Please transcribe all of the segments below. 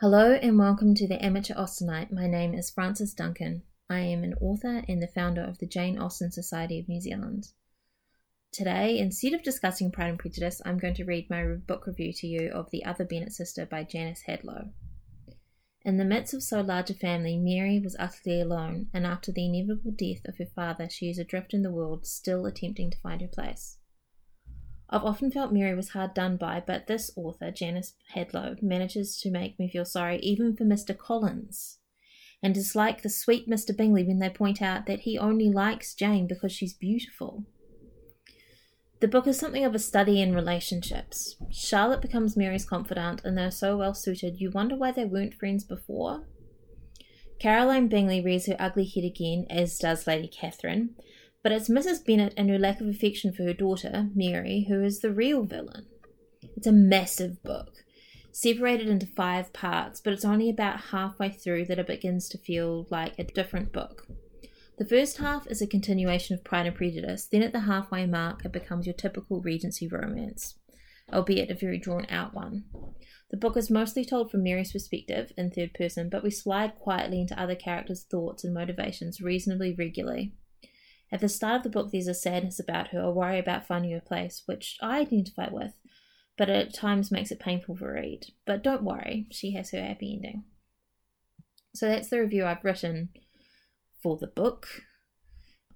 Hello and welcome to the Amateur Austenite. My name is Frances Duncan. I am an author and the founder of the Jane Austen Society of New Zealand. Today, instead of discussing Pride and Prejudice, I'm going to read my book review to you of The Other Bennet Sister by Janice Hadlow. In the midst of so large a family, Mary was utterly alone, and after the inevitable death of her father, she is adrift in the world, still attempting to find her place. I've often felt Mary was hard done by, but this author, Janice Hadlow, manages to make me feel sorry even for Mr. Collins, and dislike the sweet Mr. Bingley when they point out that he only likes Jane because she's beautiful. The book is something of a study in relationships. Charlotte becomes Mary's confidant, and they're so well suited, you wonder why they weren't friends before. Caroline Bingley rears her ugly head again, as does Lady Catherine, but it's Mrs. Bennet and her lack of affection for her daughter, Mary, who is the real villain. It's a massive book, separated into five parts, but it's only about halfway through that it begins to feel like a different book. The first half is a continuation of Pride and Prejudice, then at the halfway mark, it becomes your typical Regency romance, albeit a very drawn out one. The book is mostly told from Mary's perspective in third person, but we slide quietly into other characters' thoughts and motivations reasonably regularly. At the start of the book, there's a sadness about her, a worry about finding her place, which I identify with, but at times makes it painful to read. But don't worry, she has her happy ending. So that's the review I've written for the book.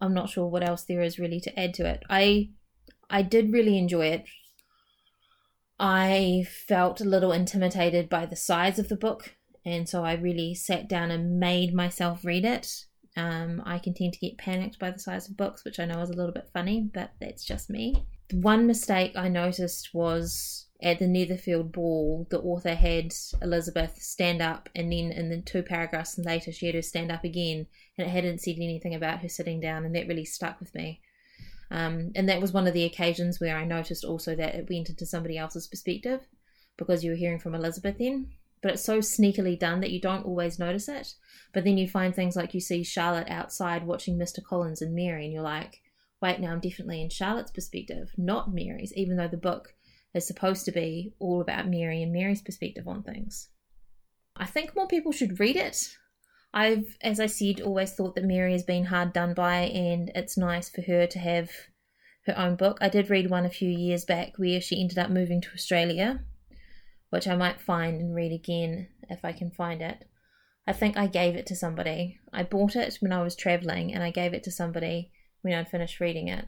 I'm not sure what else there is really to add to it. I I did really enjoy it. I felt a little intimidated by the size of the book, and so I really sat down and made myself read it. Um, I can tend to get panicked by the size of books, which I know is a little bit funny, but that's just me. The One mistake I noticed was at the Netherfield ball, the author had Elizabeth stand up, and then in the two paragraphs later, she had her stand up again, and it hadn't said anything about her sitting down, and that really stuck with me. Um, and that was one of the occasions where I noticed also that it went into somebody else's perspective because you were hearing from Elizabeth then but it's so sneakily done that you don't always notice it. But then you find things like you see Charlotte outside watching Mr. Collins and Mary, and you're like, wait, now I'm definitely in Charlotte's perspective, not Mary's, even though the book is supposed to be all about Mary and Mary's perspective on things. I think more people should read it. I've, as I said, always thought that Mary has been hard done by, and it's nice for her to have her own book. I did read one a few years back where she ended up moving to Australia which I might find and read again if I can find it. I think I gave it to somebody. I bought it when I was traveling and I gave it to somebody when I'd finished reading it,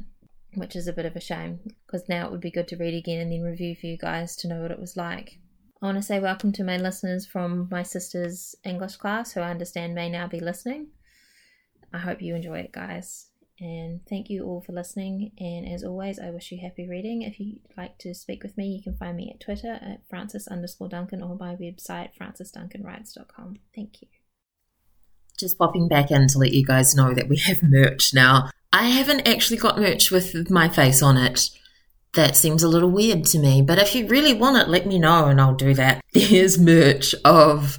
which is a bit of a shame because now it would be good to read again and then review for you guys to know what it was like. I want to say welcome to my listeners from my sister's English class who I understand may now be listening. I hope you enjoy it, guys. And thank you all for listening. And as always, I wish you happy reading. If you'd like to speak with me, you can find me at Twitter at Frances underscore Duncan or my website, francesduncanwrites.com. Thank you. Just popping back in to let you guys know that we have merch now. I haven't actually got merch with my face on it. That seems a little weird to me, but if you really want it, let me know and I'll do that. There's merch of